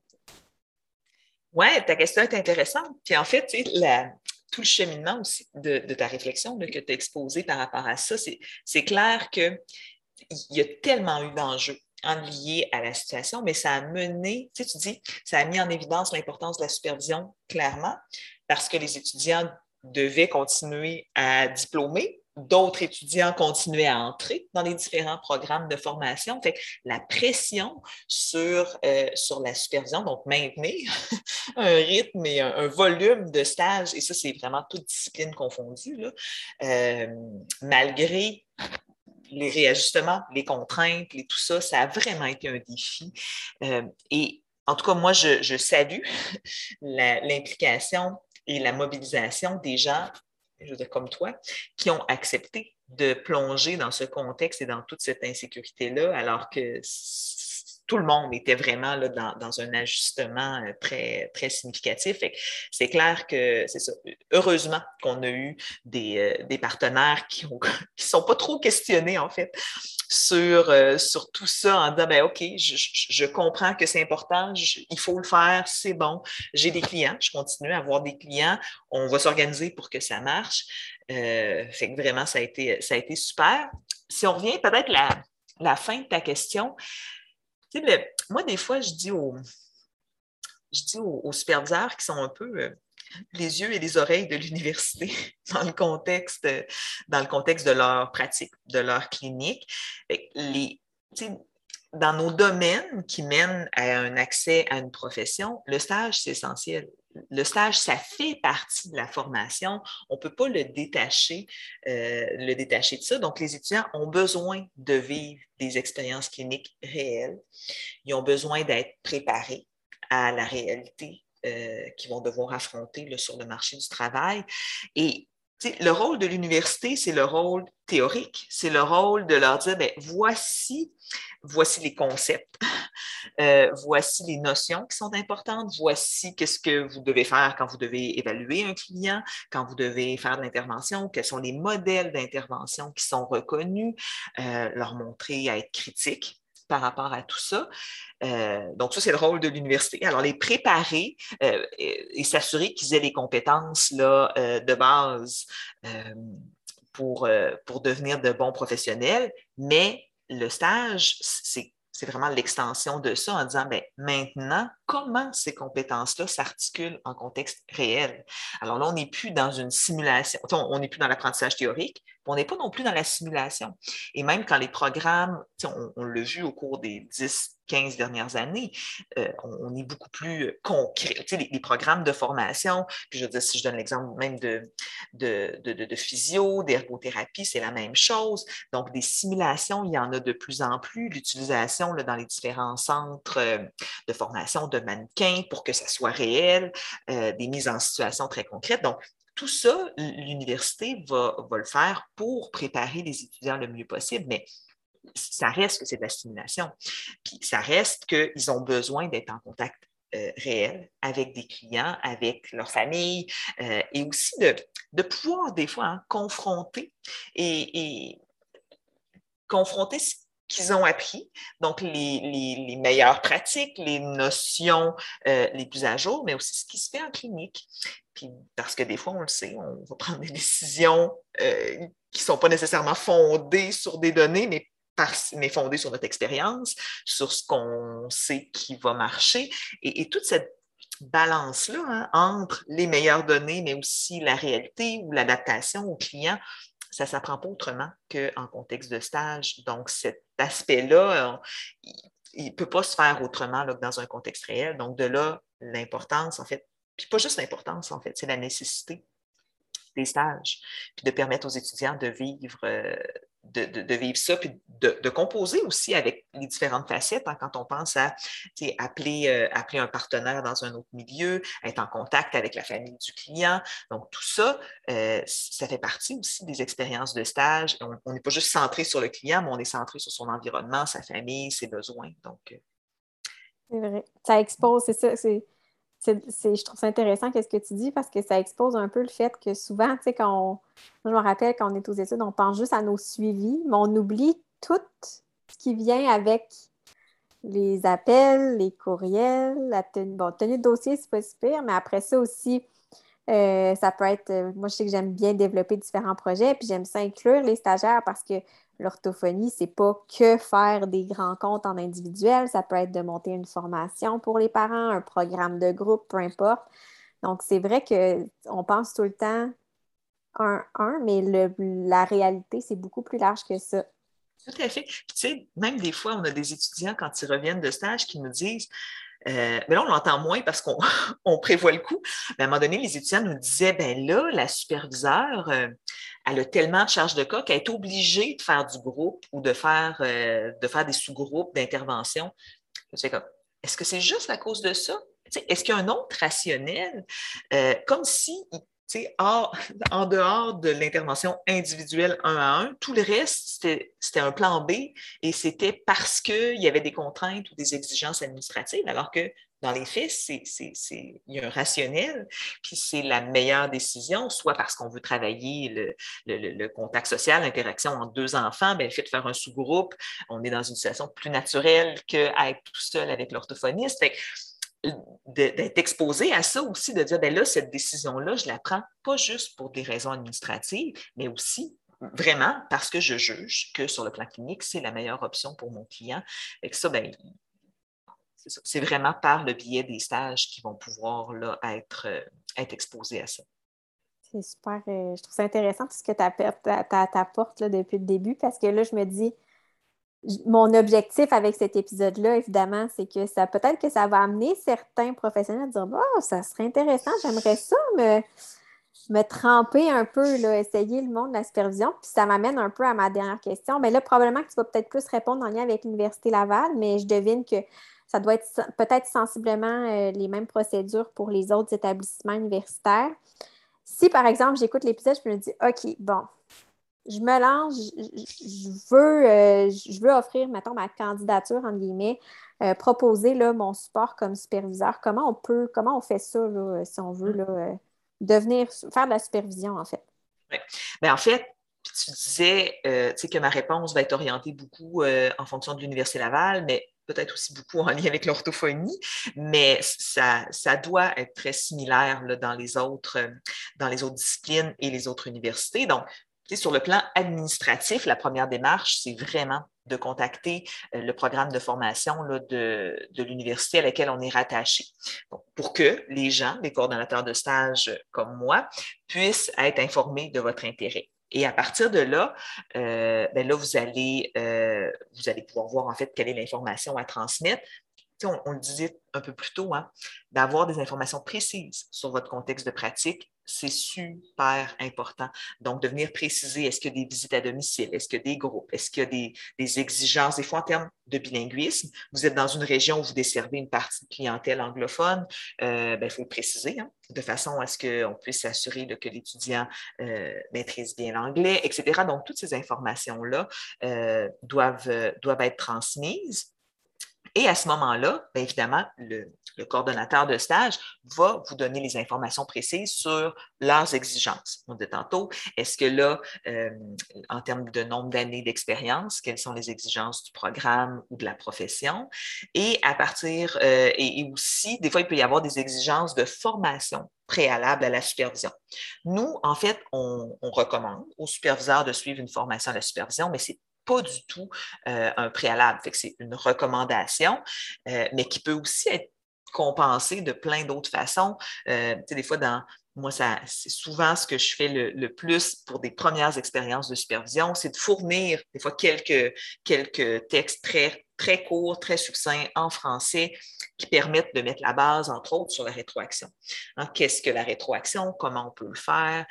Oui, ta question est intéressante. Puis en fait, tout le cheminement aussi de, ta réflexion que tu as exposé par rapport à ça, c'est clair qu'il y a tellement eu d'enjeux lié à la situation, mais ça a mené, tu sais, tu dis, ça a mis en évidence l'importance de la supervision, clairement, parce que les étudiants devaient continuer à diplômer, d'autres étudiants continuaient à entrer dans les différents programmes de formation. Fait la pression sur, euh, sur la supervision, donc maintenir un rythme et un, volume de stage, et ça, c'est vraiment toute discipline confondue, là, euh, malgré les réajustements, les contraintes, tout ça, ça a vraiment été un défi. Euh, et en tout cas, moi, je, salue l'implication et la mobilisation des gens, je veux dire comme toi, qui ont accepté de plonger dans ce contexte et dans toute cette insécurité-là, alors que tout le monde était vraiment là, dans, un ajustement euh, très, très significatif. C'est clair que c'est ça. Heureusement qu'on a eu des, euh, partenaires qui ne qui sont pas trop questionnés, en fait, sur, euh, sur tout ça en disant ben, OK, je, comprends que c'est important, il faut le faire, c'est bon. J'ai des clients, je continue à avoir des clients, on va s'organiser pour que ça marche. fait que vraiment, ça a été, ça a été super. Si on revient peut-être à la fin de ta question, moi, des fois, je dis aux, je dis aux, qui sont un peu euh, les yeux et les oreilles de l'université dans le contexte, dans le contexte de leur pratique, de leur clinique. Les, dans nos domaines qui mènent à un accès à une profession, le stage, c'est essentiel. Le stage, ça fait partie de la formation. On ne peut pas le détacher, euh, le détacher de ça. Donc, les étudiants ont besoin de vivre des expériences cliniques réelles. Ils ont besoin d'être préparés à la réalité euh, qu'ils vont devoir affronter sur le marché du travail. Et le rôle de l'université, c'est le rôle théorique, c'est le rôle de leur dire, voici, voici les concepts, euh, voici les notions qui sont importantes, voici qu'est-ce que vous devez faire quand vous devez évaluer un client, quand vous devez faire de l'intervention, quels sont les modèles d'intervention qui sont reconnus, euh, leur montrer à être critique par rapport à tout ça. Euh, donc, ça, c'est le rôle de l'université. Alors, les préparer euh, et, s'assurer qu'ils aient les compétences là, euh, de base pour, pour devenir de bons professionnels, mais le stage, c'est c'est vraiment l'extension de ça en disant, ben, maintenant, comment ces compétences-là s'articulent en contexte réel? Alors là, on n'est plus dans une simulation, on n'est plus dans l'apprentissage théorique, on n'est pas non plus dans la simulation. Et même quand les programmes, on, on l'a vu au cours des 10, 15 dernières années, euh, on, est beaucoup plus concret. Tu sais, les, programmes de formation, puis je veux dire, si je donne l'exemple même de, de, de, physio, d'ergothérapie, c'est la même chose. Donc, des simulations, il y en a de plus en plus. L'utilisation dans les différents centres euh, de formation de mannequins pour que ça soit réel, euh, des mises en situation très concrètes. Donc, tout ça, l'université va, va, le faire pour préparer les étudiants le mieux possible, mais ça reste que c'est de la stimulation. Puis ça reste qu'ils ont besoin d'être en contact euh, réel avec des clients, avec leur famille, euh, et aussi de, pouvoir des fois hein, confronter et, confronter ce qu'ils ont appris, donc les, meilleures pratiques, les notions euh, les plus à jour, mais aussi ce qui se fait en clinique. Puis, parce que des fois, on le sait, on va prendre des décisions qui ne sont pas nécessairement fondées sur des données, mais mais fondée sur notre expérience, sur ce qu'on sait qui va marcher. Et, toute cette balance-là hein, entre les meilleures données, mais aussi la réalité ou l'adaptation au client, ça ne s'apprend pas autrement qu'en contexte de stage. Donc, cet aspect-là, il ne peut pas se faire autrement que dans un contexte réel. Donc, de là, l'importance, en fait, puis pas juste l'importance, en fait, c'est la nécessité des stages, puis de permettre aux étudiants de vivre euh, de, vivre ça, puis de, composer aussi avec les différentes facettes. Hein, quand on pense à appeler, euh, appeler un partenaire dans un autre milieu, être en contact avec la famille du client. Donc, tout ça, euh, ça fait partie aussi des expériences de stage. On n'est pas juste centré sur le client, mais on est centré sur son environnement, sa famille, ses besoins. Donc, euh, c'est vrai. Ça expose, c'est ça. Je trouve ça intéressant qu'est-ce que tu dis parce que ça expose un peu le fait que souvent, tu sais, quand on, je me rappelle quand on est aux études, on pense juste à nos suivis, mais on oublie tout ce qui vient avec les appels, les courriels, la tenue, bon, tenue de dossier, c'est pas super, mais après ça aussi, euh, ça peut être, euh, moi je sais que j'aime bien développer différents projets, puis j'aime ça inclure les stagiaires parce que l'orthophonie, c'est pas que faire des grands comptes en individuel, ça peut être de monter une formation pour les parents, un programme de groupe, peu importe. Donc, c'est vrai qu'on pense tout le temps un, un, mais la réalité, c'est beaucoup plus large que ça. Tout à fait. tu sais, même des fois, on a des étudiants, quand ils reviennent de stage, qui nous disent euh, mais là, on l'entend moins parce qu'on prévoit le coup. Mais à un moment donné, les étudiants nous disaient, ben là, la superviseure, euh, elle a tellement de charges de cas qu'elle est obligée de faire du groupe ou de faire, euh, de faire des sous-groupes d'intervention. Est-ce que c'est juste à cause de ça? Est-ce qu'il y a un autre rationnel? comme si en dehors de l'intervention individuelle un à un, tout le reste, c'était un plan B et c'était parce qu'il y avait des contraintes ou des exigences administratives, alors que dans les faits, il y a un rationnel, puis c'est la meilleure décision, soit parce qu'on veut travailler le, contact social, l'interaction entre deux enfants, bien, le fait de faire un sous-groupe, on est dans une situation plus naturelle qu'être tout seul avec l'orthophoniste d'être exposé à ça aussi, de dire, ben là, cette décision-là, je la prends pas juste pour des raisons administratives, mais aussi vraiment parce que je juge que sur le plan clinique, c'est la meilleure option pour mon client. Et que ça, ben, c'est vraiment par le biais des stages qui vont pouvoir là, être, être exposés à ça. C'est super. je trouve ça intéressant tout ce que tu apportes depuis le début parce que là, je me dis, mon objectif avec cet épisode-là, évidemment, c'est que ça peut-être que ça va amener certains professionnels à dire oh, ça serait intéressant, j'aimerais ça me, me tremper un peu, là, essayer le monde de la supervision. Puis ça m'amène un peu à ma dernière question. Mais là, probablement que tu vas peut-être plus répondre en lien avec l'Université Laval, mais je devine que ça doit être peut-être sensiblement euh, les mêmes procédures pour les autres établissements universitaires. Si, par exemple, j'écoute l'épisode, je me dis OK, bon, je me lance, je, veux, euh, je veux offrir, mettons, ma candidature, entre guillemets, euh, proposer là, mon support comme superviseur. Comment on peut, comment on fait ça, si on veut, là, euh, devenir, faire de la supervision, en fait? Oui. Bien, en fait, tu disais que ma réponse va être orientée beaucoup en fonction de l'Université Laval, mais peut-être aussi beaucoup en lien avec l'orthophonie, mais ça, ça, doit être très similaire dans, les autres, dans les autres disciplines et les autres universités. Donc, sur le plan administratif, la première démarche, c'est vraiment de contacter euh, le programme de formation de, l'université à laquelle on est rattaché. pour que les gens, les coordonnateurs de stage comme moi, puissent être informés de votre intérêt. Et à partir de là, euh, ben là vous, allez, euh, vous allez pouvoir voir en fait quelle est l'information à transmettre, on, le disait un peu plus tôt, hein, d'avoir des informations précises sur votre contexte de pratique, c'est super important. Donc, de venir préciser, est-ce qu'il y a des visites à domicile, est-ce qu'il y a des groupes, est-ce qu'il y a des, exigences, des fois en termes de bilinguisme. Vous êtes dans une région où vous desservez une partie de clientèle anglophone, euh, ben, il faut le préciser, hein, de façon à ce qu'on puisse s'assurer que l'étudiant euh, maîtrise bien l'anglais, etc. Donc, toutes ces informations-là euh, doivent, doivent être transmises. Et à ce moment-là, bien évidemment, le, coordonnateur de stage va vous donner les informations précises sur leurs exigences. On dit tantôt, est-ce que là, euh, en termes de nombre d'années d'expérience, quelles sont les exigences du programme ou de la profession? Et à partir, euh, et, aussi, des fois, il peut y avoir des exigences de formation préalable à la supervision. Nous, en fait, on, on recommande aux superviseurs de suivre une formation à la supervision, mais c'est pas du tout euh, un préalable. c'est une recommandation, euh, mais qui peut aussi être compensée de plein d'autres façons. Euh, des fois, dans, moi, c'est souvent ce que je fais le, plus pour des premières expériences de supervision, c'est de fournir des fois quelques, quelques textes très, très courts, très succincts en français qui permettent de mettre la base, entre autres, sur la rétroaction. Hein, qu'est-ce que la rétroaction? Comment on peut le faire?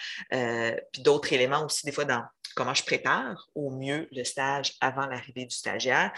puis d'autres éléments aussi, des fois, dans comment je prépare au mieux le stage avant l'arrivée du stagiaire.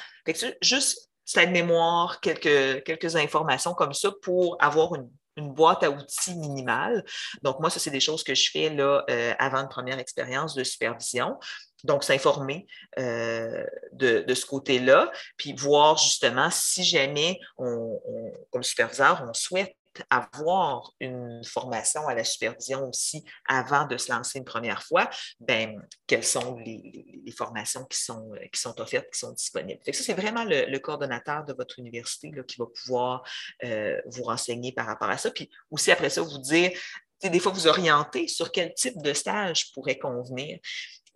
juste cette mémoire, quelques, quelques informations comme ça pour avoir une, boîte à outils minimale. Donc, moi, ça, c'est des choses que je fais là, euh, avant une première expérience de supervision. Donc, s'informer euh, de, ce côté-là, puis voir justement si jamais, comme superviseur, on souhaite avoir une formation à la supervision aussi avant de se lancer une première fois, ben, quelles sont les, formations qui sont, offertes, qui sont disponibles. ça, c'est vraiment le, coordonnateur de votre université qui va pouvoir euh, vous renseigner par rapport à ça. Puis aussi, après ça, vous dire, des fois, vous orienter sur quel type de stage pourrait convenir.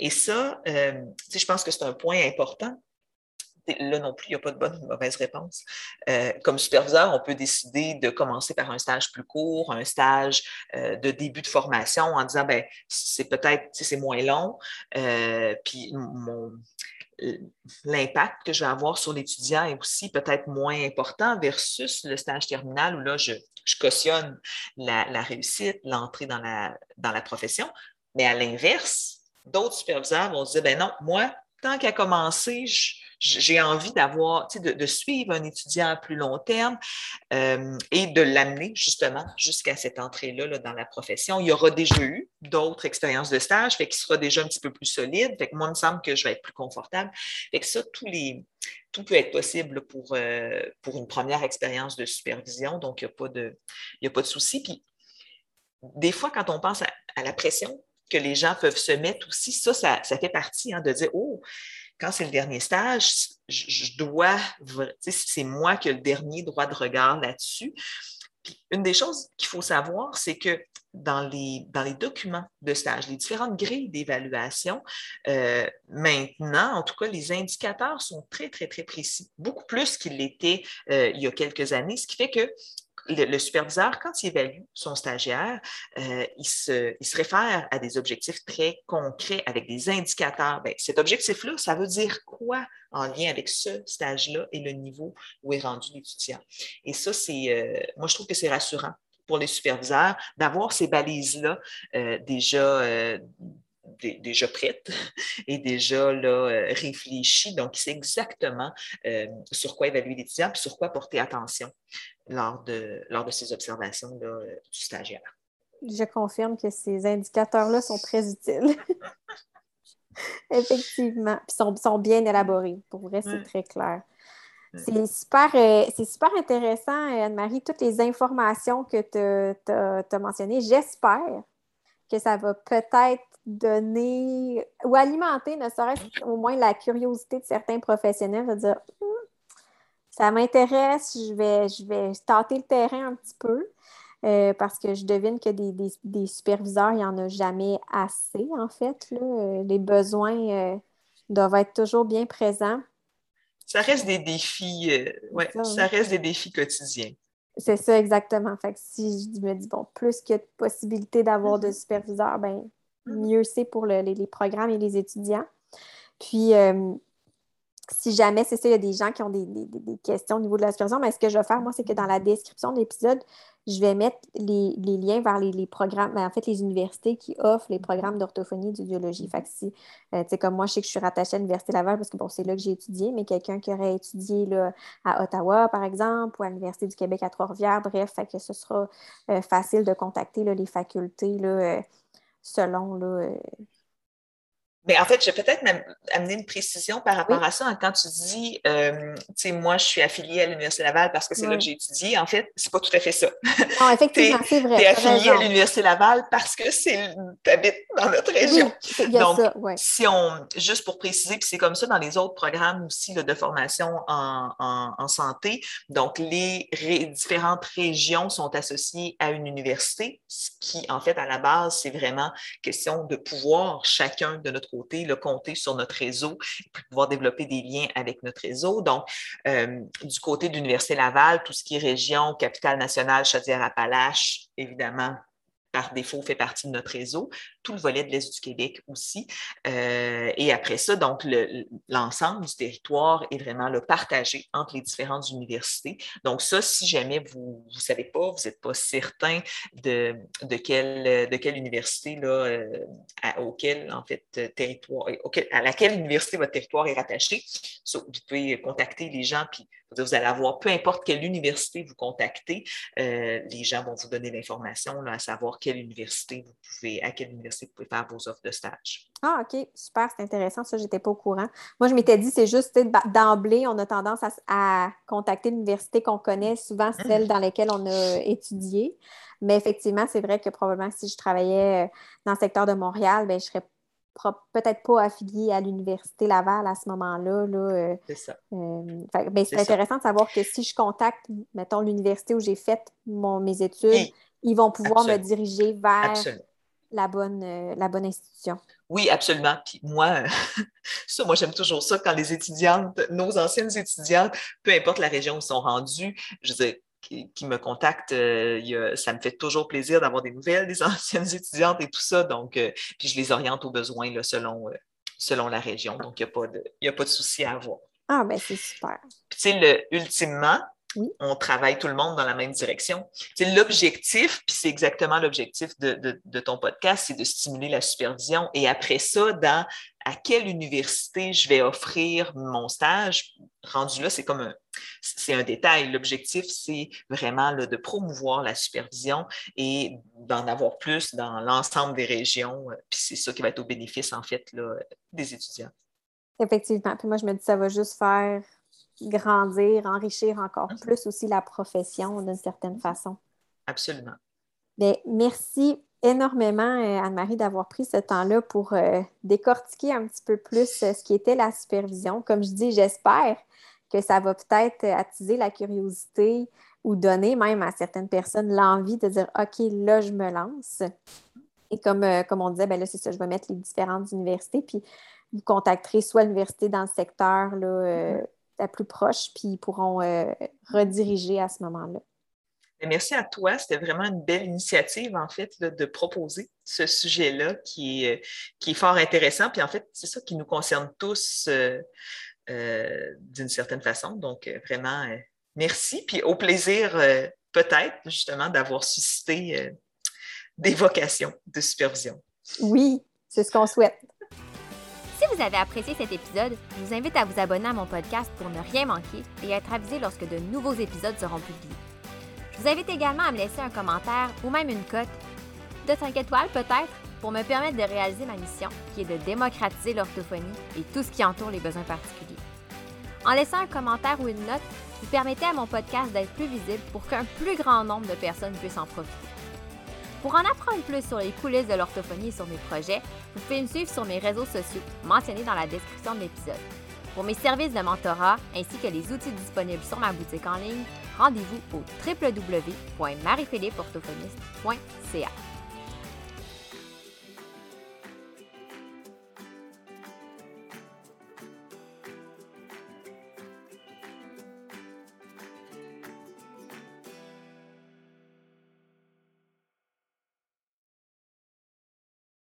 Et ça, euh, je pense que c'est un point important là non plus, il n'y a pas de bonne ou de mauvaise réponse. Euh, comme superviseur, on peut décider de commencer par un stage plus court, un stage euh, de début de formation en disant, ben, c'est peut-être, c'est moins long, puis l'impact que je vais avoir sur l'étudiant est aussi peut-être moins important versus le stage terminal où là, je, cautionne la, réussite, l'entrée dans la, dans la profession. Mais à l'inverse, d'autres superviseurs vont se dire, ben non, moi, tant qu'à commencer, j'ai envie d'avoir, de, de, suivre un étudiant à plus long terme euh, et de l'amener justement jusqu'à cette entrée-là là, dans la profession. Il y aura déjà eu d'autres expériences de stage, fait qu'il sera déjà un petit peu plus solide. Fait que moi, il me semble que je vais être plus confortable. Fait que ça, tous les, tout peut être possible pour, euh, pour une première expérience de supervision, donc il n'y a pas de, il a pas de souci. Puis, des fois, quand on pense à, la pression que les gens peuvent se mettre aussi, ça, ça, fait partie hein, de dire, oh, quand c'est le dernier stage, je, dois, c'est moi qui ai le dernier droit de regard là-dessus. une des choses qu'il faut savoir, c'est que dans les, dans les documents de stage, les différentes grilles d'évaluation, euh, maintenant, en tout cas, les indicateurs sont très, très, très précis, beaucoup plus qu'ils l'étaient euh, il y a quelques années, ce qui fait que le, superviseur, quand il évalue son stagiaire, euh, il, se, il, se, réfère à des objectifs très concrets avec des indicateurs. Bien, cet objectif-là, ça veut dire quoi en lien avec ce stage-là et le niveau où est rendu l'étudiant? Et ça, c'est, moi, je trouve que c'est rassurant pour les superviseurs d'avoir ces balises-là euh, déjà, euh, déjà prêtes et déjà là, euh, réfléchies. Donc, c'est exactement sur quoi évaluer l'étudiant et sur quoi porter attention lors de, lors de ces observations du stagiaire. Je confirme que ces indicateurs-là sont très utiles. Effectivement. Puis sont, sont bien élaborés. Pour vrai, c'est mm. très clair. C'est super, euh, super intéressant, euh, Anne-Marie, toutes les informations que tu as, mentionnées. J'espère que ça va peut-être donner ou alimenter, ne serait-ce au moins la curiosité de certains professionnels de dire hum, ça m'intéresse, je vais, je vais tâter le terrain un petit peu. Euh, parce que je devine que des, superviseurs, il n'y en a jamais assez, en fait. Les besoins doivent être toujours bien présents ça reste des défis, euh, ouais, ça, reste des défis quotidiens. C'est ça, exactement. Fait que si je me dis, bon, plus que de possibilités d'avoir de mm-hmm. superviseurs, ben, mm-hmm. mieux c'est pour les, programmes et les étudiants. Puis, euh, si jamais c'est ça, il y a des gens qui ont des, questions au niveau de la supervision, mais ce que je vais faire, moi, c'est que dans la description de l'épisode, je vais mettre les, liens vers les, programmes, ben, en fait, les universités qui offrent les programmes d'orthophonie et d'audiologie. Fait que si, euh, tu sais, comme moi, je sais que je suis rattachée à l'Université Laval parce que, bon, c'est là que j'ai étudié, mais quelqu'un qui aurait étudié là, à Ottawa, par exemple, ou à l'Université du Québec à Trois-Rivières, bref, fait que ce sera euh, facile de contacter les facultés euh, selon là, mais en fait, je vais peut-être même amener une précision par rapport à ça. Quand tu dis, euh, tu sais, moi, je suis affiliée à l'Université Laval parce que c'est là que j'ai étudié, en fait, c'est pas tout à fait ça. Non, effectivement, c'est vrai. Tu es affiliée à l'Université Laval parce que tu habites dans notre région. il y a ça, ouais. si on, juste pour préciser, puis c'est comme ça dans les autres programmes aussi de formation en, en, santé. Donc, les différentes régions sont associées à une université, ce qui, en fait, à la base, c'est vraiment question de pouvoir chacun de notre le compter sur notre réseau, pour pouvoir développer des liens avec notre réseau. Donc, euh, du côté de l'Université Laval, tout ce qui est région, capitale nationale, Chaudière-Appalaches, évidemment, par défaut, fait partie de notre réseau, tout le volet de l'Est du Québec aussi. Euh, et après ça, donc, l'ensemble du territoire est vraiment le partagé entre les différentes universités. Donc, ça, si jamais vous ne savez pas, vous n'êtes pas certain de, de, quelle, de quelle université, là, euh, à, auquel, en fait, territoire, à laquelle université votre territoire est rattaché, vous pouvez contacter les gens, puis vous allez avoir, peu importe quelle université vous contactez, euh, les gens vont vous donner l'information, à savoir quelle université vous pouvez, à quelle université vous pouvez faire vos offres de stage. Ah, OK, super, c'est intéressant. Ça, je n'étais pas au courant. Moi, je m'étais dit, c'est juste d'emblée, on a tendance à, contacter l'université qu'on connaît, souvent mm. celle dans laquelle on a étudié. Mais effectivement, c'est vrai que probablement si je travaillais euh, dans le secteur de Montréal, ben, je serais peut-être pas affiliée à l'Université Laval à ce moment-là. Euh, c'est ça. Euh, ben, c'est intéressant de savoir que si je contacte, mettons, l'université où j'ai fait mes études, ils vont pouvoir me diriger vers la bonne, euh, la bonne institution. Oui, absolument. Puis moi, ça, moi, j'aime toujours ça quand les étudiantes, nos anciennes étudiantes, peu importe la région où ils sont rendus, je veux qui, me contactent, euh, ça me fait toujours plaisir d'avoir des nouvelles des anciennes étudiantes et tout ça. Donc, euh, puis je les oriente aux besoins là, selon, selon la région. Donc, il n'y a pas de, a pas de souci à avoir. Ah, ben c'est super. Puis, tu sais, ultimement, on travaille tout le monde dans la même direction. C'est l'objectif, puis c'est exactement l'objectif de, ton podcast, c'est de stimuler la supervision. Et après ça, dans à quelle université je vais offrir mon stage, rendu là, c'est comme un, c'est un détail. L'objectif, c'est vraiment de promouvoir la supervision et d'en avoir plus dans l'ensemble des régions. Puis c'est ça qui va être au bénéfice, en fait, des étudiants. Effectivement. Puis moi, je me dis, ça va juste faire grandir, enrichir encore plus aussi la profession d'une certaine façon. Absolument. Bien, merci énormément, euh, Anne-Marie, d'avoir pris ce temps-là pour euh, décortiquer un petit peu plus euh, ce qui était la supervision. Comme je dis, j'espère que ça va peut-être attiser la curiosité ou donner même à certaines personnes l'envie de dire OK, là, je me lance. Et comme, euh, comme on disait, ben là, c'est ça, je vais mettre les différentes universités, puis vous contacterez soit l'université dans le secteur là, mm-hmm. La plus proche, puis ils pourront euh, rediriger à ce moment-là. Ben, merci à toi. C'était vraiment une belle initiative, en fait, de proposer ce sujet-là qui est, qui est fort intéressant. Puis, en fait, c'est ça qui nous concerne tous d'une certaine façon. Donc, vraiment, merci. Puis, au plaisir, peut-être, justement, d'avoir suscité des vocations de supervision. Oui, c'est ce qu'on souhaite. Si vous avez apprécié cet épisode, je vous invite à vous abonner à mon podcast pour ne rien manquer et être avisé lorsque de nouveaux épisodes seront publiés. Je vous invite également à me laisser un commentaire ou même une cote de 5 étoiles peut-être pour me permettre de réaliser ma mission qui est de démocratiser l'orthophonie et tout ce qui entoure les besoins particuliers. En laissant un commentaire ou une note, vous permettez à mon podcast d'être plus visible pour qu'un plus grand nombre de personnes puissent en profiter. Pour en apprendre plus sur les coulisses de l'orthophonie et sur mes projets, vous pouvez me suivre sur mes réseaux sociaux mentionnés dans la description de l'épisode. Pour mes services de mentorat ainsi que les outils disponibles sur ma boutique en ligne, rendez-vous au www.mariephilippeorthophoniste.ca.